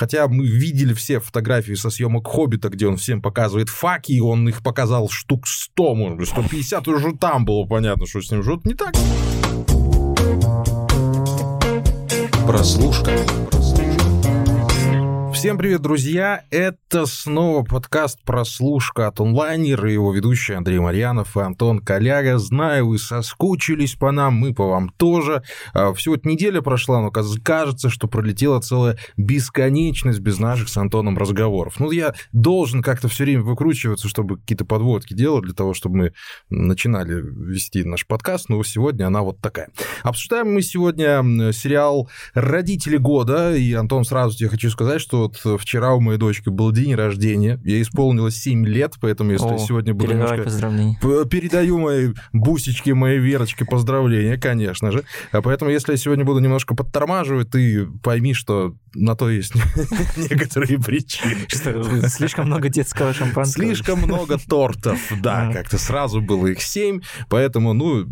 хотя мы видели все фотографии со съемок «Хоббита», где он всем показывает факи, и он их показал штук 100, может быть, 150 уже там было понятно, что с ним что-то не так. Прослушка. Всем привет, друзья! Это снова подкаст «Прослушка» от онлайнера, его ведущий Андрей Марьянов и Антон Коляга. Знаю, вы соскучились по нам, мы по вам тоже. А, всего вот неделя прошла, но кажется, что пролетела целая бесконечность без наших с Антоном разговоров. Ну, я должен как-то все время выкручиваться, чтобы какие-то подводки делать для того, чтобы мы начинали вести наш подкаст, но сегодня она вот такая. Обсуждаем мы сегодня сериал «Родители года», и, Антон, сразу тебе хочу сказать, что вот вчера у моей дочки был день рождения, ей исполнилось 7 лет, поэтому если О, сегодня буду немножко... поздравления. Передаю моей бусечке, моей Верочке поздравления, конечно же. А поэтому если я сегодня буду немножко подтормаживать, ты пойми, что на то есть некоторые причины. Что, слишком много детского шампанского? Слишком много тортов, да, как-то сразу было их семь, поэтому, ну,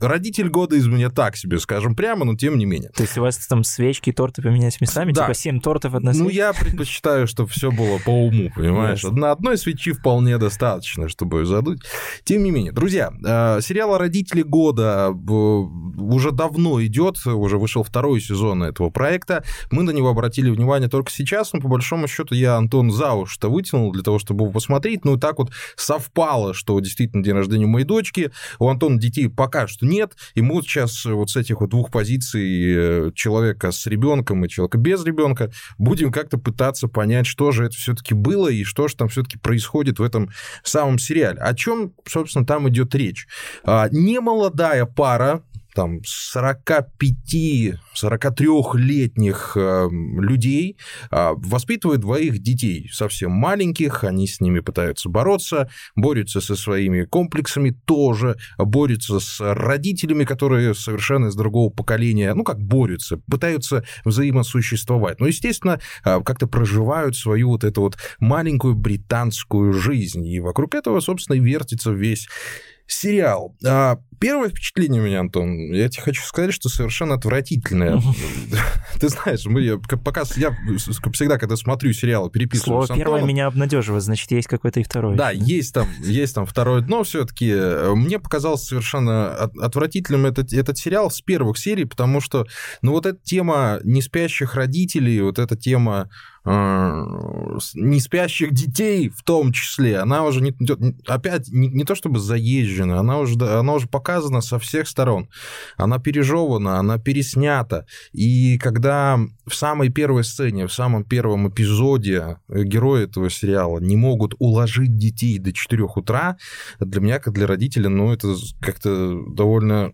родитель года из меня так себе, скажем прямо, но тем не менее. То есть у вас там свечки, торты поменять местами? Да. Типа семь тортов одна свечка? Ну, я предпочитаю, чтобы все было по уму, понимаешь? На одной свечи вполне достаточно, чтобы задуть. Тем не менее, друзья, э, сериал «Родители года» э, уже давно идет, уже вышел второй сезон этого проекта. Мы на него обратили внимание только сейчас, но по большому счету я Антон за уши-то вытянул для того, чтобы его посмотреть. Ну и так вот совпало, что действительно день рождения у моей дочки. У Антона детей пока что нет, и мы вот сейчас вот с этих вот двух позиций э, человека с ребенком и человека без ребенка будем как-то пытаться понять, что же это все-таки было и что же там все-таки происходит в этом самом сериале. О чем, собственно, там идет речь. А, немолодая пара, там 45-43-летних э, людей э, воспитывают двоих детей, совсем маленьких, они с ними пытаются бороться, борются со своими комплексами тоже, борются с родителями, которые совершенно из другого поколения, ну как борются, пытаются взаимосуществовать. Но, естественно, э, как-то проживают свою вот эту вот маленькую британскую жизнь, и вокруг этого, собственно, и вертится весь сериал. Первое впечатление у меня, Антон, я тебе хочу сказать, что совершенно отвратительное. Ты знаешь, мы, я, пока я всегда, когда смотрю сериалы, переписываю Слово первое меня обнадеживает, значит, есть какой-то и второй. Да, есть там, есть там второе дно все-таки. Мне показалось совершенно отвратительным этот, этот сериал с первых серий, потому что, ну, вот эта тема неспящих родителей, вот эта тема Э, не спящих детей в том числе, она уже не, опять не, не то чтобы заезжена, она уже, она уже показана со всех сторон. Она пережевана, она переснята. И когда в самой первой сцене, в самом первом эпизоде герои этого сериала не могут уложить детей до 4 утра, для меня, как для родителя, ну, это как-то довольно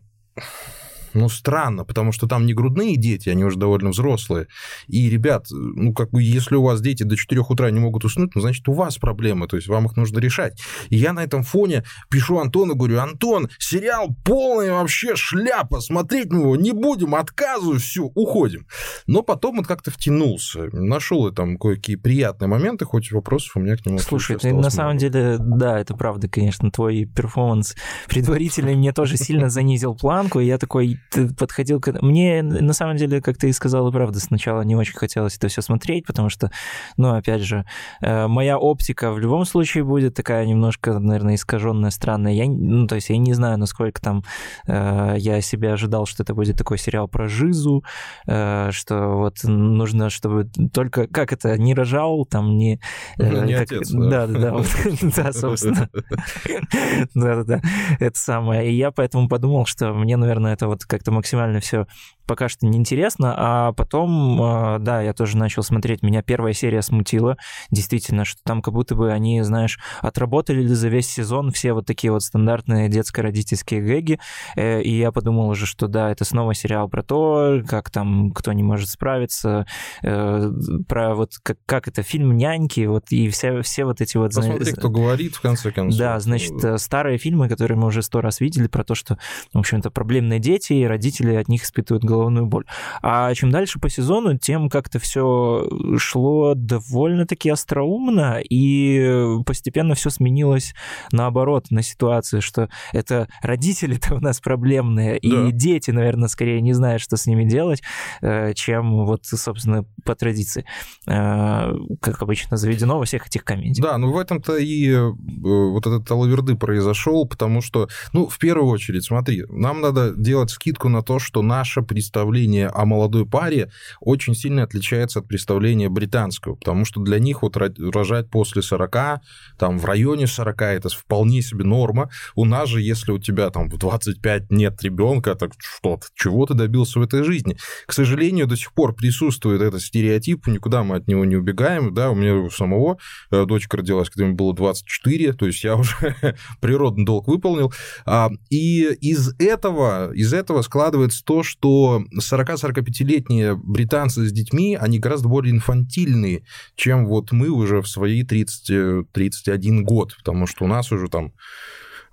ну, странно, потому что там не грудные дети, они уже довольно взрослые. И, ребят, ну, как бы, если у вас дети до 4 утра не могут уснуть, ну, значит, у вас проблемы, то есть вам их нужно решать. И я на этом фоне пишу Антону, говорю, Антон, сериал полный вообще шляпа, смотреть мы его не будем, отказываю, все, уходим. Но потом он как-то втянулся, нашел там кое-какие приятные моменты, хоть вопросов у меня к нему Слушай, ты, на самом деле, да, это правда, конечно, твой перформанс предварительный мне тоже сильно занизил планку, и я такой, ты подходил к Мне, на самом деле, как ты и сказала, правда, сначала не очень хотелось это все смотреть, потому что, ну, опять же, э, моя оптика в любом случае будет такая немножко, наверное, искаженная, странная. Я, ну, то есть я не знаю, насколько там э, я себе ожидал, что это будет такой сериал про жизу, э, что вот нужно, чтобы только, как это, не рожал, там, не... Ну, не как, отец, да. Да, да, да, да, собственно. Да-да-да, это самое. И я поэтому подумал, что мне, наверное, это вот как-то максимально все пока что неинтересно, а потом, а, да, я тоже начал смотреть, меня первая серия смутила, действительно, что там как будто бы они, знаешь, отработали за весь сезон все вот такие вот стандартные детско-родительские гэги, э, и я подумал уже, что да, это снова сериал про то, как там кто не может справиться, э, про вот как, как это фильм «Няньки», вот и все, все вот эти вот... Посмотри, кто говорит, в конце концов. Да, значит, э, старые фильмы, которые мы уже сто раз видели, про то, что, в общем-то, проблемные дети, дети, и родители от них испытывают головную боль. А чем дальше по сезону, тем как-то все шло довольно-таки остроумно, и постепенно все сменилось наоборот на ситуацию, что это родители-то у нас проблемные, да. и дети, наверное, скорее не знают, что с ними делать, э, чем вот, собственно, по традиции, э, как обычно заведено во всех этих комедиях. Да, ну в этом-то и э, вот этот Алаверды произошел, потому что, ну, в первую очередь, смотри, нам надо делать скидку на то, что наше представление о молодой паре очень сильно отличается от представления британского, потому что для них вот рожать после 40, там в районе 40 это вполне себе норма. У нас же, если у тебя там в 25 нет ребенка, так что, чего ты добился в этой жизни? К сожалению, до сих пор присутствует этот стереотип, никуда мы от него не убегаем, да, у меня у самого э, дочка родилась, когда мне было 24, то есть я уже природный долг выполнил. А, и из этого, из этого складывается то, что 40-45-летние британцы с детьми, они гораздо более инфантильные, чем вот мы уже в свои 30, 31 год, потому что у нас уже там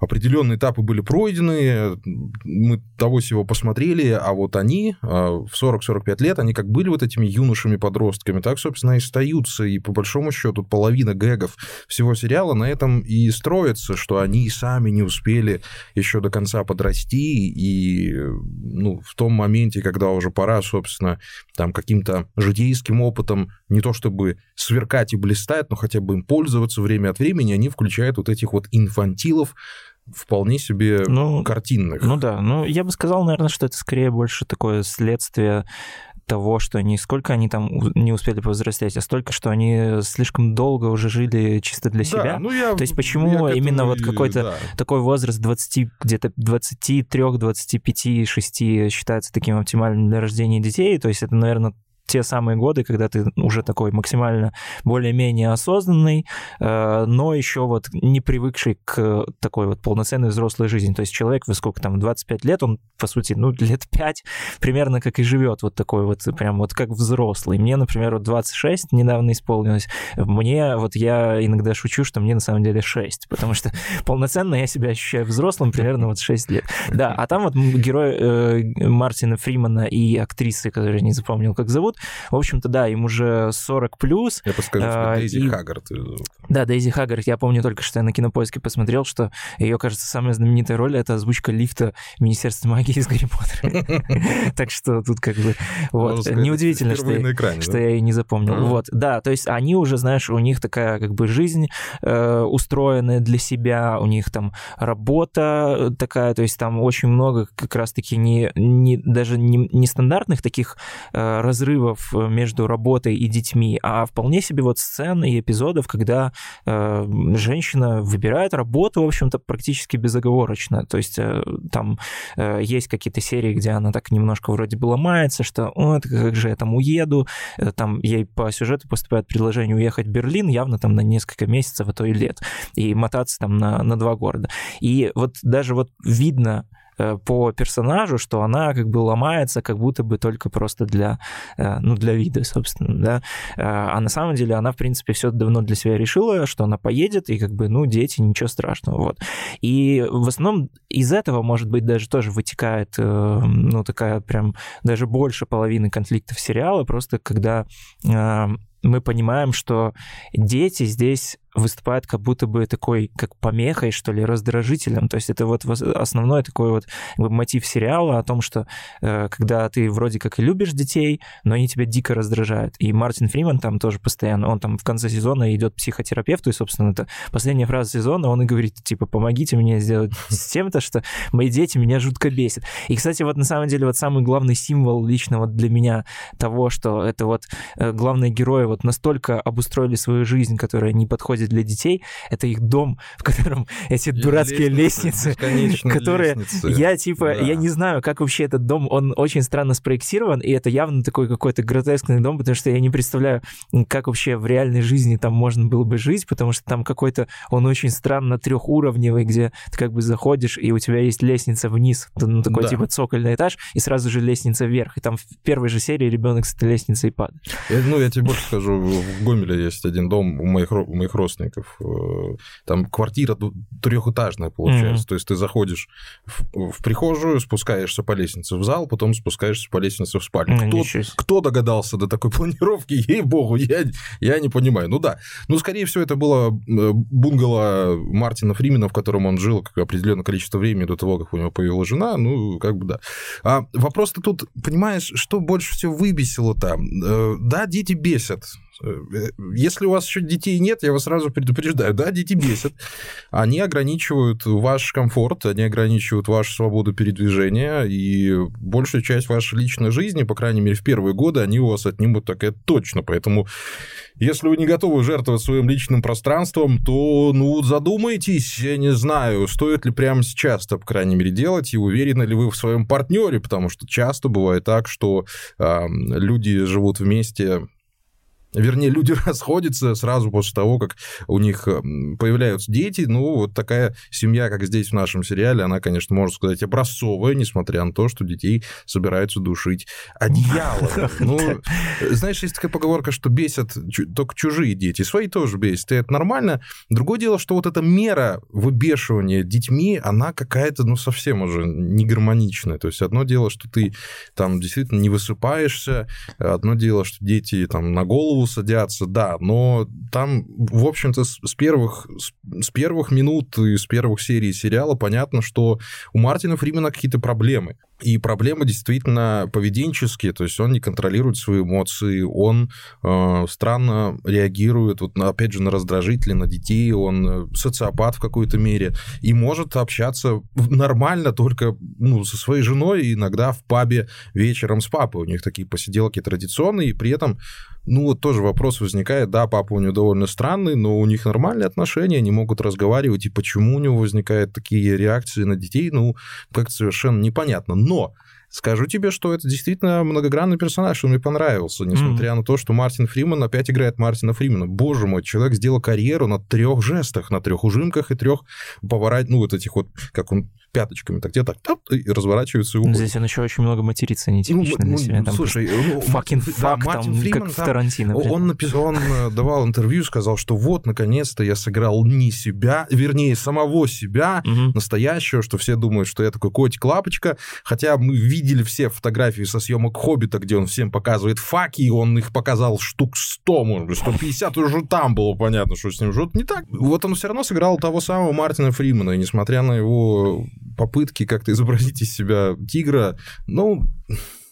определенные этапы были пройдены, мы того всего посмотрели, а вот они а, в 40-45 лет, они как были вот этими юношами-подростками, так, собственно, и остаются. И по большому счету половина гэгов всего сериала на этом и строится, что они сами не успели еще до конца подрасти, и ну, в том моменте, когда уже пора, собственно, там каким-то житейским опытом не то чтобы сверкать и блистать, но хотя бы им пользоваться время от времени, они включают вот этих вот инфантилов, вполне себе ну, картинных. Ну да, ну я бы сказал, наверное, что это скорее больше такое следствие того, что они сколько они там не успели повзрослеть, а столько, что они слишком долго уже жили чисто для себя. Да, ну я, То есть почему именно вот какой-то да. такой возраст 20, где-то 23, 25, 6 считается таким оптимальным для рождения детей? То есть это, наверное, те самые годы, когда ты уже такой максимально более-менее осознанный, э, но еще вот не привыкший к такой вот полноценной взрослой жизни. То есть человек, вы сколько там, 25 лет, он, по сути, ну, лет 5 примерно как и живет вот такой вот, прям вот как взрослый. Мне, например, вот 26 недавно исполнилось. Мне, вот я иногда шучу, что мне на самом деле 6, потому что полноценно я себя ощущаю взрослым примерно вот 6 лет. Да, а там вот герой э, Мартина Фримана и актрисы, которые не запомнил, как зовут, в общем-то, да, им уже 40 плюс. Я подскажу, а, Дейзи и... Хаггард. Да, Дейзи Хаггард. Я помню только, что я на кинопоиске посмотрел, что ее, кажется, самая знаменитая роль — это озвучка лифта в Министерстве магии из Гарри Поттера. Так что тут как бы... Вот. Неудивительно, что я ее не запомнил. Вот, да, то есть они уже, знаешь, у них такая как бы жизнь э, устроенная для себя, у них там работа такая, то есть там очень много как раз-таки не, не даже не, не стандартных таких э, разрывов разрывов э, между работой и детьми, а вполне себе вот сцен и эпизодов, когда э, женщина выбирает работу, в общем-то, практически безоговорочно. То есть э, там э, есть какие-то серии, где она так немножко вроде бы ломается, что «О, как же я там уеду», э, там ей по сюжету поступает предложение уехать в Берлин явно там на несколько месяцев, а то и лет, и мотаться там на, на два города. И вот даже вот видно, по персонажу, что она как бы ломается, как будто бы только просто для, э, ну, для вида, собственно, да. Э, а на самом деле она, в принципе, все давно для себя решила, что она поедет, и как бы, ну, дети, ничего страшного, вот. И в основном из этого, может быть, даже тоже вытекает, ну, такая прям даже больше половины конфликтов сериала, просто когда мы понимаем, что дети здесь выступает как будто бы такой, как помехой, что ли, раздражителем. То есть это вот основной такой вот мотив сериала о том, что э, когда ты вроде как и любишь детей, но они тебя дико раздражают. И Мартин Фриман там тоже постоянно, он там в конце сезона идет к психотерапевту, и, собственно, это последняя фраза сезона, он и говорит, типа, помогите мне сделать с тем-то, что мои дети меня жутко бесят. И, кстати, вот на самом деле вот самый главный символ лично вот для меня того, что это вот э, главные герои вот настолько обустроили свою жизнь, которая не подходит для детей, это их дом, в котором эти дурацкие лестницы, которые лестницы. я типа, да. я не знаю, как вообще этот дом, он очень странно спроектирован, и это явно такой какой-то гротескный дом, потому что я не представляю, как вообще в реальной жизни там можно было бы жить, потому что там какой-то, он очень странно трехуровневый, где ты как бы заходишь, и у тебя есть лестница вниз, ну, такой да. типа цокольный этаж, и сразу же лестница вверх, и там в первой же серии ребенок с этой лестницей падает. Ну, я тебе больше скажу, же в Гомеле есть один дом у моих, у моих родственников. Э, там квартира трехэтажная получается. Mm-hmm. То есть ты заходишь в, в прихожую, спускаешься по лестнице в зал, потом спускаешься по лестнице в спальню. Mm-hmm. Кто, кто догадался до такой планировки? Ей-богу, я, я не понимаю. Ну да. Ну, скорее всего, это было э, бунгало Мартина Фримена, в котором он жил определенное количество времени до того, как у него появилась жена. Ну, как бы да. А вопрос-то тут, понимаешь, что больше всего выбесило там? Э, да, дети бесят. Э, если у вас еще детей нет, я вас сразу предупреждаю, да, дети бесят. Они ограничивают ваш комфорт, они ограничивают вашу свободу передвижения, и большую часть вашей личной жизни, по крайней мере, в первые годы, они у вас отнимут так это точно. Поэтому, если вы не готовы жертвовать своим личным пространством, то, ну, задумайтесь, я не знаю, стоит ли прямо сейчас это, по крайней мере, делать, и уверены ли вы в своем партнере, потому что часто бывает так, что э, люди живут вместе Вернее, люди расходятся сразу после того, как у них появляются дети. Ну, вот такая семья, как здесь в нашем сериале, она, конечно, можно сказать, образцовая, несмотря на то, что детей собираются душить одеялом. Ну, знаешь, есть такая поговорка, что бесят только чужие дети. Свои тоже бесят, и это нормально. Другое дело, что вот эта мера выбешивания детьми, она какая-то, ну, совсем уже не гармоничная. То есть одно дело, что ты там действительно не высыпаешься, одно дело, что дети там на голову садятся, да, но там, в общем-то, с первых, с первых минут и с первых серий сериала понятно, что у Мартина Фримена какие-то проблемы. И проблемы действительно поведенческие, то есть он не контролирует свои эмоции, он э, странно реагирует, вот, опять же, на раздражители, на детей, он э, социопат в какой-то мере, и может общаться нормально только ну, со своей женой, иногда в пабе вечером с папой. У них такие посиделки традиционные, и при этом ну, вот тоже вопрос возникает, да, папа у него довольно странный, но у них нормальные отношения, они могут разговаривать, и почему у него возникают такие реакции на детей, ну, как-то совершенно непонятно. Но Скажу тебе, что это действительно многогранный персонаж, он мне понравился, несмотря mm. на то, что Мартин Фриман опять играет Мартина Фримана. Боже мой, человек сделал карьеру на трех жестах, на трех ужимках и трех поворот, ну, вот этих вот, как он пяточками так где-то и разворачивается и уходит. Здесь он еще очень много матерится нетипично ну, для себя. Ну, там слушай, ну, fucking fuck, да, там, Фриман, как в Тарантино. Он, написал, он э, давал интервью, сказал, что вот, наконец-то я сыграл не себя, вернее, самого себя, угу. настоящего, что все думают, что я такой котик-лапочка, хотя мы видели все фотографии со съемок «Хоббита», где он всем показывает факи, и он их показал штук 100, может быть, 150 уже там было понятно, что с ним что-то не так. Вот он все равно сыграл того самого Мартина Фримана, и несмотря на его попытки как-то изобразить из себя тигра, ну,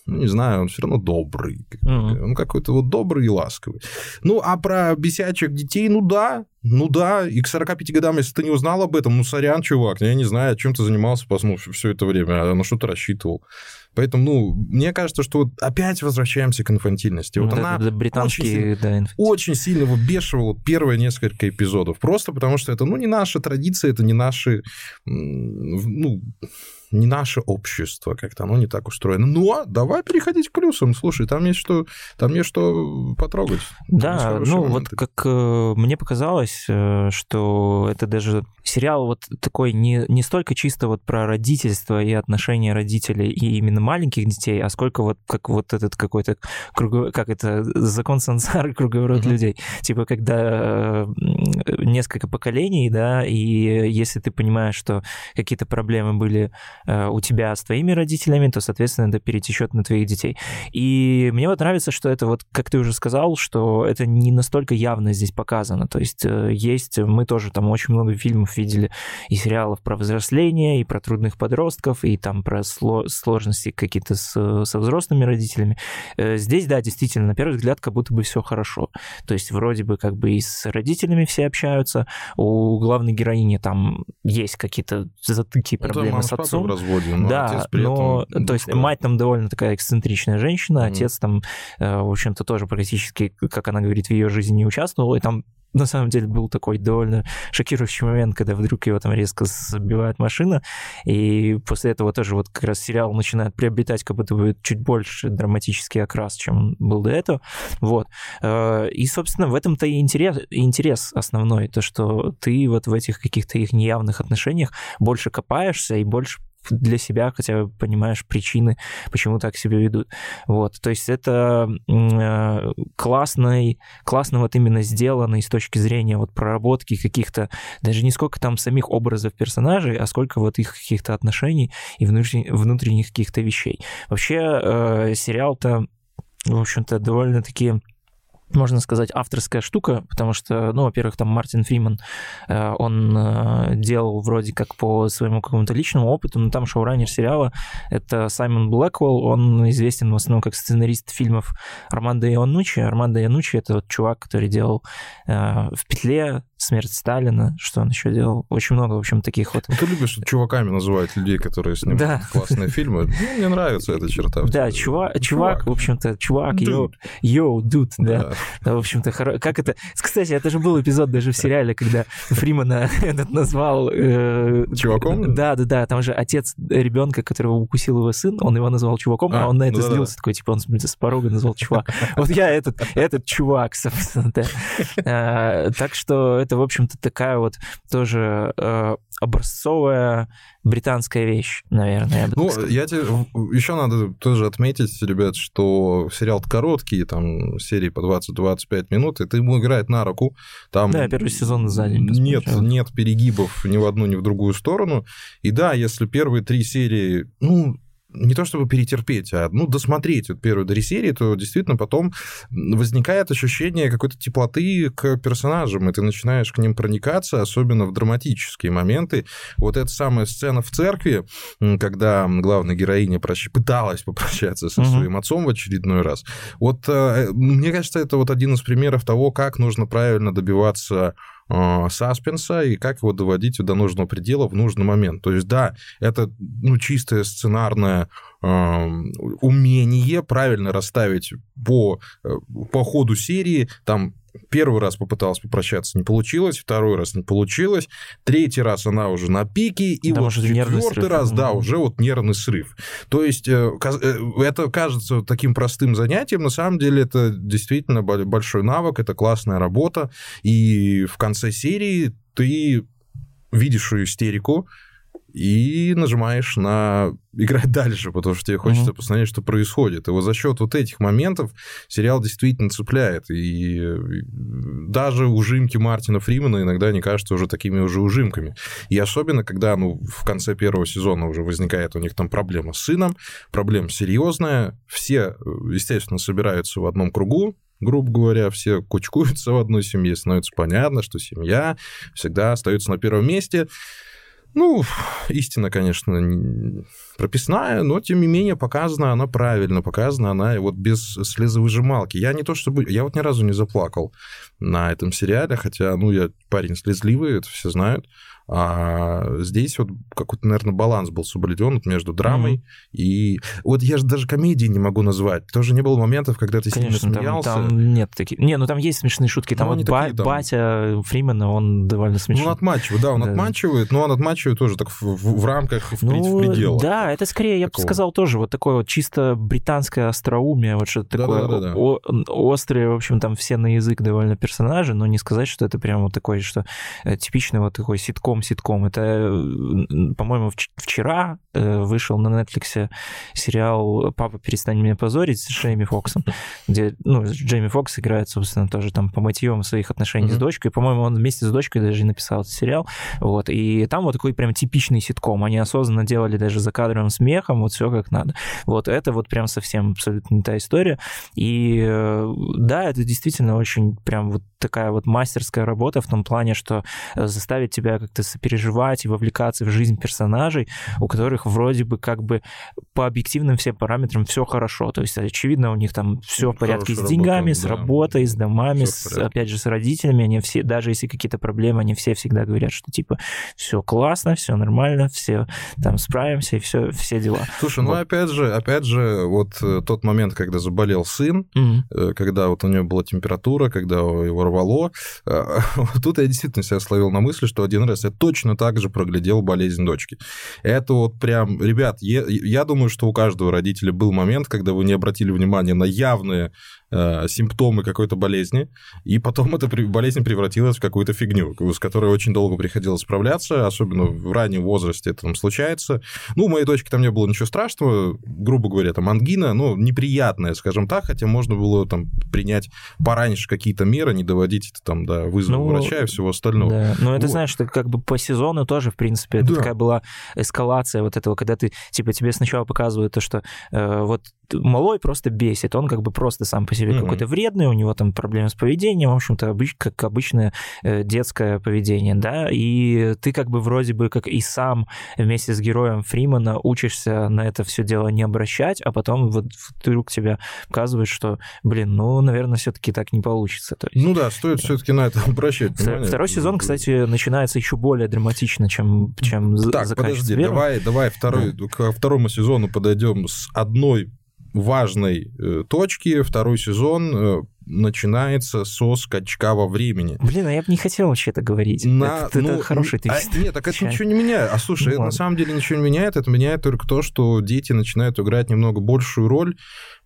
ну, не знаю, он все равно добрый. Uh-huh. Он какой-то вот добрый и ласковый. Ну, а про бесячих детей, ну да, ну да, и к 45 годам, если ты не узнал об этом, ну, сорян, чувак, я не знаю, чем ты занимался ну, все это время, а на что ты рассчитывал. Поэтому, ну, мне кажется, что вот опять возвращаемся к инфантильности. Вот, вот она это, британские, очень, да, очень сильно выбешивала первые несколько эпизодов. Просто потому что это, ну, не наша традиция, это не наши, ну, не наше общество, как-то оно не так устроено. Но давай переходить к плюсам. Слушай, там есть что, там есть что потрогать. Да, ну моменты. вот как э, мне показалось, э, что это даже сериал вот такой не, не столько чисто вот про родительство и отношения родителей и именно маленьких детей, а сколько вот как вот этот какой-то круговой, как это, закон сансары, круговорот mm-hmm. людей. Типа, когда э, несколько поколений, да, и если ты понимаешь, что какие-то проблемы были у тебя с твоими родителями, то, соответственно, это перетечет на твоих детей. И мне вот нравится, что это вот, как ты уже сказал, что это не настолько явно здесь показано. То есть э, есть, мы тоже там очень много фильмов видели и сериалов про взросление, и про трудных подростков, и там про сложности какие-то с, со взрослыми родителями. Э, здесь, да, действительно, на первый взгляд, как будто бы все хорошо. То есть вроде бы как бы и с родителями все общаются, у главной героини там есть какие-то затыки, проблемы ну, с отцом разводе, но да, отец при но, этом... То есть мать там довольно такая эксцентричная женщина, mm отец там, э, в общем-то, тоже практически, как она говорит, в ее жизни не участвовал, и там на самом деле был такой довольно шокирующий момент, когда вдруг его там резко забивает машина, и после этого тоже вот как раз сериал начинает приобретать как будто бы чуть больше драматический окрас, чем был до этого, вот. Э, и, собственно, в этом-то и интерес, интерес основной, то, что ты вот в этих каких-то их неявных отношениях больше копаешься и больше для себя хотя бы понимаешь причины, почему так себя ведут. Вот, то есть это э, классный, классно вот именно сделанный с точки зрения вот проработки каких-то, даже не сколько там самих образов персонажей, а сколько вот их каких-то отношений и внутренних каких-то вещей. Вообще э, сериал-то, в общем-то, довольно-таки можно сказать, авторская штука, потому что, ну, во-первых, там Мартин Фриман, э, он э, делал вроде как по своему какому-то личному опыту, но там шоураннер сериала — это Саймон Блэквелл, он известен в основном как сценарист фильмов Армандо Янучи. Армандо Янучи — это вот чувак, который делал э, «В петле», смерть Сталина, что он еще делал. Очень много, в общем, таких вот. Ну, ты любишь чуваками называть людей, которые снимают да. классные фильмы. Ну, мне нравится эта черта. Да, чувак, чувак, в общем-то, чувак, йоу, йоу, дуд, да. да. В общем-то, хоро... как это... Кстати, это же был эпизод даже в сериале, когда Фримана этот назвал... Э... Чуваком? Да, да, да. Там же отец ребенка, которого укусил его сын, он его назвал чуваком, а, а он на это ну, злился. Да, Такой, типа, он с порога назвал чувак. Вот я этот, этот чувак, собственно, да. А, так что это, в общем-то, такая вот тоже э, образцовая британская вещь, наверное. Я бы ну, я тебе еще надо тоже отметить, ребят, что сериал короткий, там серии по 20-25 минут, и ты ему играет на руку. Там да, первый сезон за день. Нет, нет перегибов ни в одну, ни в другую сторону. И да, если первые три серии, ну, не то чтобы перетерпеть, а ну, досмотреть вот первую три серии, то действительно потом возникает ощущение какой-то теплоты к персонажам, и ты начинаешь к ним проникаться, особенно в драматические моменты. Вот эта самая сцена в церкви, когда главная героиня прощ... пыталась попрощаться со своим отцом в очередной раз. Вот э, мне кажется, это вот один из примеров того, как нужно правильно добиваться саспенса и как его доводить до нужного предела в нужный момент. То есть, да, это ну, чистое сценарное э, умение правильно расставить по, э, по ходу серии, там Первый раз попыталась попрощаться, не получилось, второй раз не получилось, третий раз она уже на пике, и да, вот четвертый раз, да, уже вот нервный срыв. То есть э, э, это кажется таким простым занятием, на самом деле это действительно большой навык, это классная работа, и в конце серии ты видишь истерику, и нажимаешь на играть дальше, потому что тебе хочется mm-hmm. посмотреть, что происходит. И вот за счет вот этих моментов сериал действительно цепляет. И даже ужимки Мартина Фримена иногда не кажутся уже такими уже ужимками. И особенно, когда ну, в конце первого сезона уже возникает у них там проблема с сыном, проблема серьезная, все, естественно, собираются в одном кругу, грубо говоря, все кучкуются в одной семье, становится понятно, что семья всегда остается на первом месте. Ну, истина, конечно, прописная, но тем не менее показана она правильно, показана она вот без слезовыжималки. Я не то чтобы... Я вот ни разу не заплакал на этом сериале, хотя, ну, я парень слезливый, это все знают. А здесь вот какой-то, наверное, баланс был соблюден между драмой mm-hmm. и... Вот я же даже комедии не могу назвать. Тоже не было моментов, когда ты Конечно, сильно смеялся. Там, там нет таких... Не, ну там есть смешные шутки. Там ну, вот ба- такие, там... батя Фримена, он довольно смешной. Ну, он отмачивает, да, он да. отмачивает, но он отмачивает тоже так в, в, в рамках, в, ну, в пределах. Да, это скорее, я бы сказал, тоже вот такое вот чисто британское остроумие, вот что-то такое да, да, да. О- острые, в общем, там все на язык довольно персонажи, но не сказать, что это прям вот такой, что э, типичный вот такой ситком ситком. Это, э, по-моему, вчера э, вышел на Netflix сериал «Папа, перестань меня позорить» с Джейми Фоксом, где, ну, Джейми Фокс играет, собственно, тоже там по мотивам своих отношений mm-hmm. с дочкой. По-моему, он вместе с дочкой даже и написал этот сериал. Вот. И там вот такой прям типичный ситком. Они осознанно делали даже за кадровым смехом, вот все как надо. Вот это вот прям совсем абсолютно не та история. И э, да, это действительно очень прям вот такая вот мастерская работа в том плане, что заставить тебя как-то сопереживать переживать и вовлекаться в жизнь персонажей, у которых вроде бы как бы по объективным всем параметрам все хорошо. То есть, очевидно, у них там все в порядке с деньгами, работа, с работой, с домами, с, опять же, с родителями. Они все, даже если какие-то проблемы, они все всегда говорят, что типа все классно, все нормально, все там справимся и все, все дела. Слушай, ну, вот. ну опять же, опять же, вот э, тот момент, когда заболел сын, mm-hmm. когда вот у него была температура, когда его рвало, э, тут я действительно себя словил на мысли, что один раз я точно так также проглядел болезнь дочки. Это вот прям, ребят, я, я думаю, что у каждого родителя был момент, когда вы не обратили внимания на явные э, симптомы какой-то болезни, и потом эта болезнь превратилась в какую-то фигню, с которой очень долго приходилось справляться, особенно в раннем возрасте это там случается. Ну, у моей дочки там не было ничего страшного, грубо говоря, там ангина, ну, неприятная, скажем так, хотя можно было там принять пораньше какие-то меры, не доводить это там до вызова ну, врача и всего остального. Да, но это, вот. знаешь, это как бы по сезону тоже, в принципе, это да. такая была эскалация вот этого, когда ты, типа, тебе сначала показывают то, что э, вот малой просто бесит, он как бы просто сам по себе mm-hmm. какой-то вредный, у него там проблемы с поведением, в общем-то, обыч, как обычное э, детское поведение, да, и ты как бы вроде бы как и сам вместе с героем Фримана учишься на это все дело не обращать, а потом вот вдруг тебя показывает, что, блин, ну, наверное, все-таки так не получится. То есть, ну да, стоит да. все-таки на это обращать внимание. Второй сезон, кстати, начинается еще более драматично, чем, чем Так, подожди, давай, давай второй, да. к второму сезону подойдем с одной важной э, точки. Второй сезон э, начинается со скачка во времени. Блин, а я бы не хотел вообще это говорить. На, это, ну, это хороший. А, нет, так это ничего не меняет. А слушай, ну, это на самом деле ничего не меняет. Это меняет только то, что дети начинают играть немного большую роль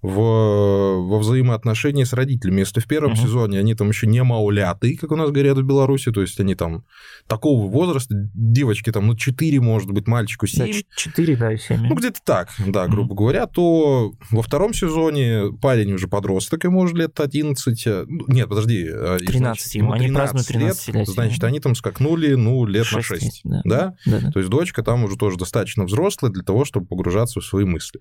в, во взаимоотношении с родителями. Если в первом угу. сезоне они там еще не мауляты, как у нас говорят в Беларуси, то есть они там такого возраста, девочки там, ну, 4, может быть, мальчику 7. Да, 4, да, 7. Ну, где-то так, да, грубо угу. говоря, то во втором сезоне парень уже подросток, ему уже лет 11, э, ну, нет, подожди. 13 э, ему, они празднуют 13 лет, значит, они там скакнули, ну, лет 6, на 6, да. Да? Да, да? То есть дочка там уже тоже достаточно взрослая для того, чтобы погружаться в свои мысли.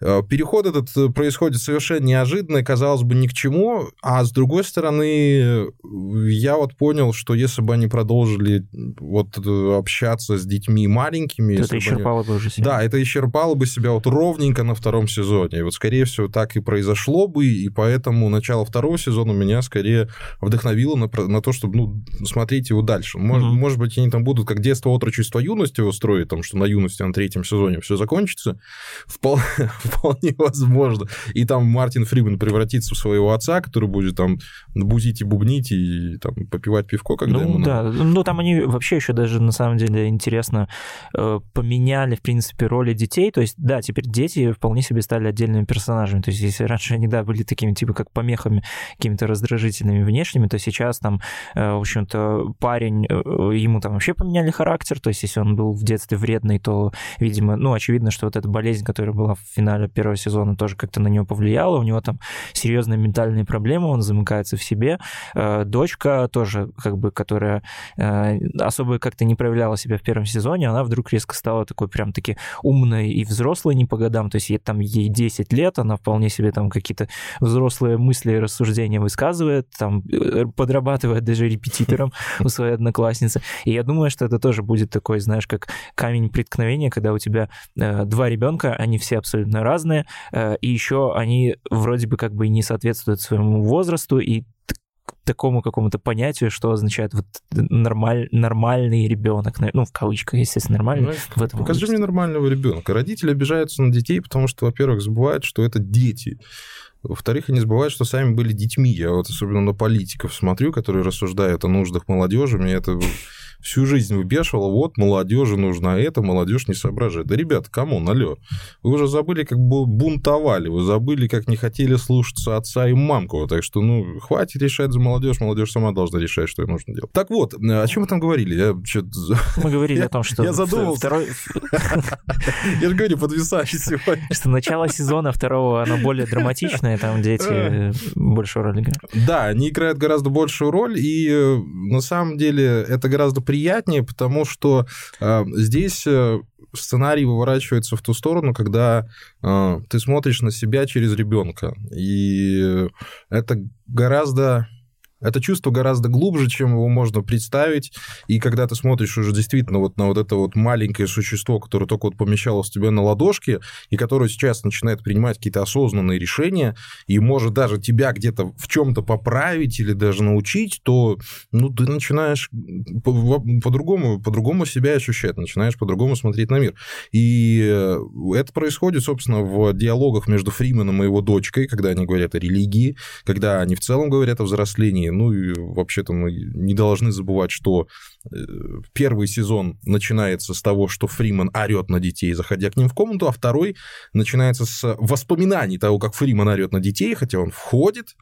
Э, переход этот происходит совершенно неожиданно, казалось бы, ни к чему, а с другой стороны, я вот понял, что если бы они продолжили вот общаться с детьми маленькими... Это исчерпало они... бы уже себя. Да, это исчерпало бы себя вот ровненько на втором сезоне. И вот, скорее всего, так и произошло бы, и поэтому начало второго сезона меня скорее вдохновило на, на то, чтобы ну, смотреть его дальше. Может, угу. может быть, они там будут как детство, отрочество, юность его строить, там, что на юности на третьем сезоне все закончится. Вполне, вполне возможно. И там Мартин Фриман превратится в своего отца, который будет там бузить и бубнить и там попивать пивко, когда ну, ему да. надо. Ну, там они вообще еще даже, на самом деле, интересно, э, поменяли, в принципе, роли детей. То есть, да, теперь дети вполне себе стали отдельными персонажами. То есть, если раньше они, да, были такими, типа, как помехами, какими-то раздражительными внешними, то сейчас там, э, в общем-то, парень, э, ему там вообще поменяли характер. То есть, если он был в детстве вредный, то, видимо, ну, очевидно, что вот эта болезнь, которая была в финале первого сезона, тоже как-то на него повлияла. У него там серьезные ментальные проблемы, он замыкается в себе. Дочка тоже, как бы, которая особо как-то не проявляла себя в первом сезоне, она вдруг резко стала такой прям-таки умной и взрослой не по годам, то есть ей, там ей 10 лет, она вполне себе там какие-то взрослые мысли рассуждения высказывает, там э, подрабатывает даже репетитором у своей одноклассницы. И я думаю, что это тоже будет такой, знаешь, как камень преткновения, когда у тебя э, два ребенка, они все абсолютно разные, э, и еще они вроде бы как бы не соответствуют своему возрасту, и такому какому-то понятию, что означает вот нормаль, нормальный ребенок, ну, в кавычках, естественно, нормальный. Ну, в этом покажи мне нормального ребенка. Родители обижаются на детей, потому что, во-первых, забывают, что это дети. Во-вторых, они забывают, что сами были детьми. Я вот особенно на политиков смотрю, которые рассуждают о нуждах молодежи. Мне это всю жизнь выбешивала, вот, молодежи нужно это, молодежь не соображает. Да, ребята, кому налет? Вы уже забыли, как бы бунтовали, вы забыли, как не хотели слушаться отца и мамку, так что, ну, хватит решать за молодежь, молодежь сама должна решать, что ей нужно делать. Так вот, о чем мы там говорили? Я Мы говорили о том, что... Я задумался. Второй... Я же говорю, подвисающий сегодня. Что начало сезона второго, оно более драматичное, там дети большую роль играют. Да, они играют гораздо большую роль, и э, на самом деле это гораздо приятнее, потому что э, здесь э, сценарий выворачивается в ту сторону, когда э, ты смотришь на себя через ребенка. И это гораздо это чувство гораздо глубже, чем его можно представить. И когда ты смотришь уже действительно вот на вот это вот маленькое существо, которое только вот помещалось тебе на ладошке, и которое сейчас начинает принимать какие-то осознанные решения, и может даже тебя где-то в чем-то поправить или даже научить, то ну, ты начинаешь по-другому, по-другому себя ощущать, начинаешь по-другому смотреть на мир. И э, это происходит, собственно, в диалогах между Фриманом и его дочкой, когда они говорят о религии, когда они в целом говорят о взрослении, Ну и вообще-то мы не должны забывать, что э, первый сезон начинается с того, что Фриман орет на детей, заходя к ним в комнату, а второй начинается с воспоминаний того, как Фриман орет на детей, хотя он входит,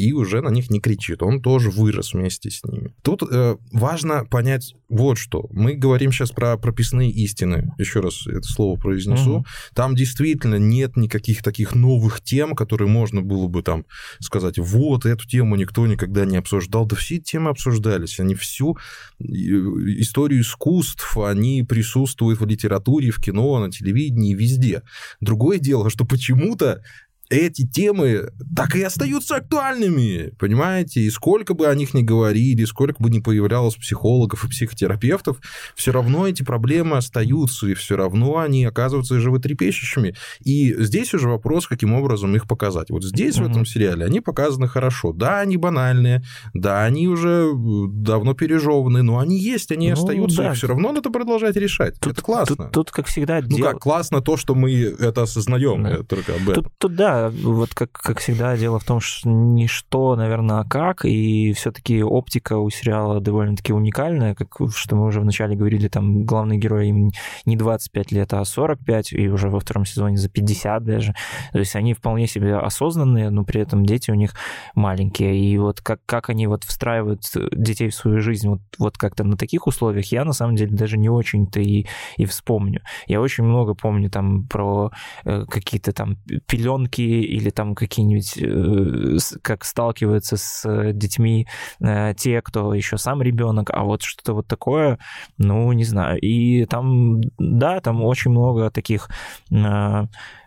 и уже на них не кричит. Он тоже вырос вместе с ними. Тут э, важно понять вот что. Мы говорим сейчас про прописные истины. Еще раз это слово произнесу. Угу. Там действительно нет никаких таких новых тем, которые можно было бы там сказать, вот, эту тему никто никогда не обсуждал. Да все темы обсуждались. Они всю э, историю искусств, они присутствуют в литературе, в кино, на телевидении, везде. Другое дело, что почему-то эти темы так и остаются актуальными, понимаете? И сколько бы о них ни говорили, сколько бы ни появлялось психологов и психотерапевтов, все равно эти проблемы остаются, и все равно они оказываются животрепещущими. И здесь уже вопрос, каким образом их показать. Вот здесь, mm-hmm. в этом сериале, они показаны хорошо. Да, они банальные, да, они уже давно пережеваны, но они есть, они ну, остаются, да. и все равно надо продолжать решать. Тут, это классно. Тут, тут как всегда... Ну дел... как, классно то, что мы это осознаем, да. только об этом. Тут, тут, да, вот как, как всегда, дело в том, что не что, наверное, а как, и все-таки оптика у сериала довольно-таки уникальная, как что мы уже вначале говорили, там главный герой им не 25 лет, а 45, и уже во втором сезоне за 50 даже. То есть они вполне себе осознанные, но при этом дети у них маленькие. И вот как, как они вот встраивают детей в свою жизнь вот, вот как-то на таких условиях, я на самом деле даже не очень-то и, и вспомню. Я очень много помню там про э, какие-то там пеленки или там какие-нибудь, э, как сталкиваются с детьми э, те, кто еще сам ребенок, а вот что-то вот такое, ну, не знаю. И там, да, там очень много таких э,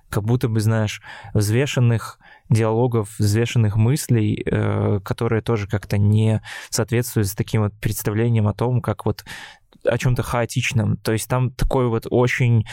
как будто бы, знаешь, взвешенных диалогов, взвешенных мыслей, которые тоже как-то не соответствуют с таким вот представлением о том, как вот о чем-то хаотичном. То есть там такой вот очень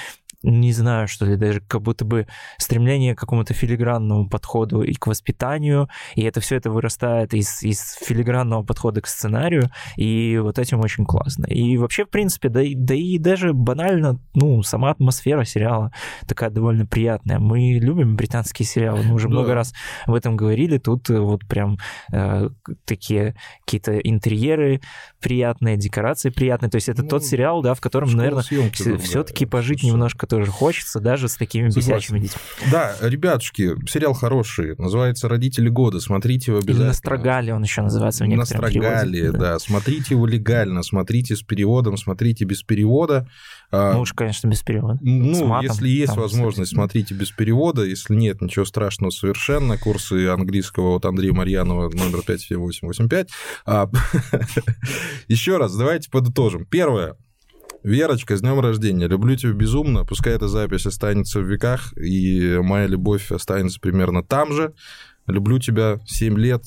не знаю, что ли, даже как будто бы стремление к какому-то филигранному подходу и к воспитанию, и это все это вырастает из, из филигранного подхода к сценарию, и вот этим очень классно. И вообще, в принципе, да, да и даже банально, ну, сама атмосфера сериала такая довольно приятная. Мы любим британские сериалы, мы уже да. много раз об этом говорили, тут вот прям э, такие какие-то интерьеры приятные, декорации приятные, то есть это ну, тот сериал, да, в котором, наверное, все-таки да, пожить немножко тоже хочется, даже с такими бесячими детьми. Да, ребятушки, сериал хороший, называется «Родители года», смотрите его обязательно. Или «Настрогали» он еще называется в некотором «Настрогали», да. да. Смотрите его легально, смотрите с переводом, смотрите без перевода. А, ну уж, конечно, без перевода. Ну, матом, если есть возможность, смотрите без перевода. Если нет, ничего страшного совершенно. Курсы английского от Андрея Марьянова номер 5885. А, еще раз, давайте подытожим. Первое. Верочка, с днем рождения. Люблю тебя безумно. Пускай эта запись останется в веках, и моя любовь останется примерно там же. Люблю тебя, 7 лет,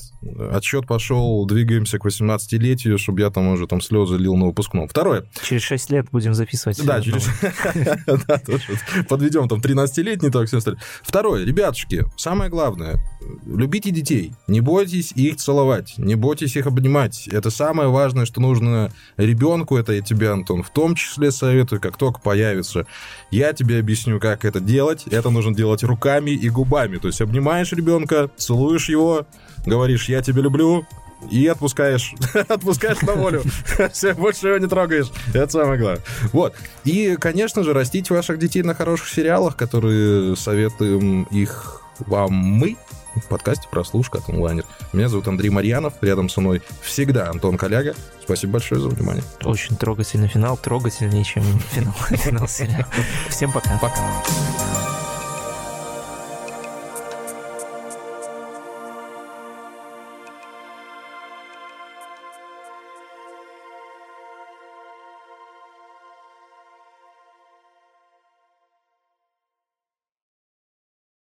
отсчет пошел, двигаемся к 18-летию, чтобы я там уже там слезы лил на выпускном. Второе. Через 6 лет будем записывать. Да, через... подведем там 13-летний, так все остальное. Второе, ребятушки, самое главное, любите детей, не бойтесь их целовать, не бойтесь их обнимать. Это самое важное, что нужно ребенку, это я тебе, Антон, в том числе советую, как только появится. Я тебе объясню, как это делать. Это нужно делать руками и губами. То есть обнимаешь ребенка, целуешь его, говоришь «я тебя люблю», и отпускаешь, отпускаешь на волю. Все, больше его не трогаешь. Это самое главное. Вот. И, конечно же, растите ваших детей на хороших сериалах, которые советуем их вам мы в подкасте «Прослушка» от онлайнер. Меня зовут Андрей Марьянов, рядом со мной всегда Антон Коляга. Спасибо большое за внимание. Очень трогательный финал, трогательнее, чем финал, финал сериала. Всем пока. Пока.